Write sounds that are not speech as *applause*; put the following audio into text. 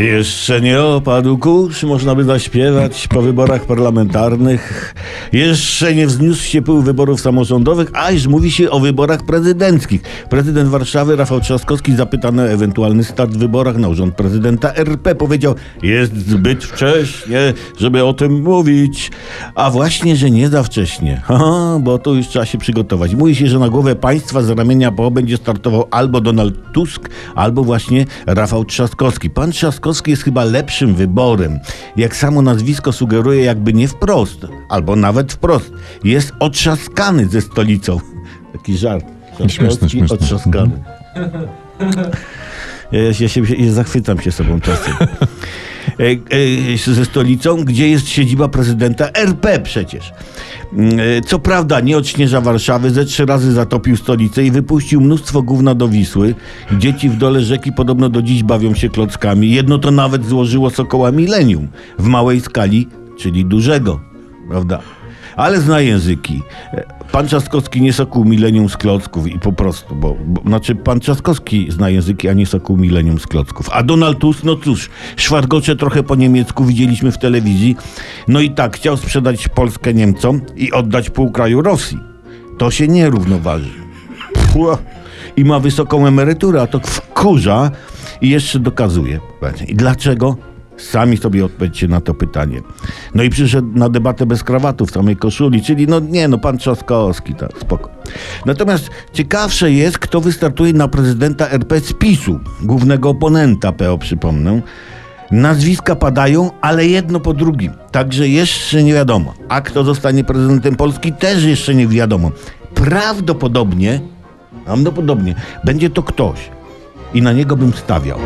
Jeszcze nie opadł kurz, można by zaśpiewać po wyborach parlamentarnych. Jeszcze nie wzniósł się pył wyborów samorządowych, a już mówi się o wyborach prezydenckich. Prezydent Warszawy Rafał Trzaskowski zapytany o ewentualny start w wyborach na urząd prezydenta RP powiedział, jest zbyt wcześnie, żeby o tym mówić. A właśnie, że nie za wcześnie, *laughs* Haha, bo tu już trzeba się przygotować. Mówi się, że na głowę państwa z ramienia PO będzie startował albo Donald Tusk, albo właśnie Rafał Trzaskowski. Pan Trzaskowski jest chyba lepszym wyborem. Jak samo nazwisko sugeruje, jakby nie wprost, albo nawet wprost. Jest otrzaskany ze stolicą. *laughs* Taki żart. Śmieszne, Trzaskowski śmieszne. otrzaskany. Ja, ja, się, ja zachwycam się sobą czasem. *laughs* E, e, ze stolicą, gdzie jest siedziba prezydenta RP przecież. Mm, e, Co prawda nie odśnieża Warszawy, ze trzy razy zatopił stolicę i wypuścił mnóstwo gówna do Wisły. Dzieci w dole rzeki podobno do dziś bawią się klockami. Jedno to nawet złożyło Sokoła Millennium w małej skali, czyli dużego, prawda? Ale zna języki. E, Pan Trzaskowski nie sokół milenium z klocków i po prostu, bo, bo znaczy pan Trzaskowski zna języki, a nie sokół milenium z klocków. A Donald Tusk, no cóż, szwargocze trochę po niemiecku widzieliśmy w telewizji. No i tak, chciał sprzedać Polskę Niemcom i oddać pół kraju Rosji. To się nie równoważy. Pua. I ma wysoką emeryturę, a to wkurza i jeszcze dokazuje. I dlaczego? Sami sobie odpowiedzcie na to pytanie. No i przyszedł na debatę bez krawatu w samej koszuli, czyli no nie, no pan Trzaskowski, tak, spoko. Natomiast ciekawsze jest, kto wystartuje na prezydenta RP z PiSu, głównego oponenta PO, przypomnę. Nazwiska padają, ale jedno po drugim. Także jeszcze nie wiadomo. A kto zostanie prezydentem Polski, też jeszcze nie wiadomo. Prawdopodobnie, prawdopodobnie będzie to ktoś. I na niego bym stawiał.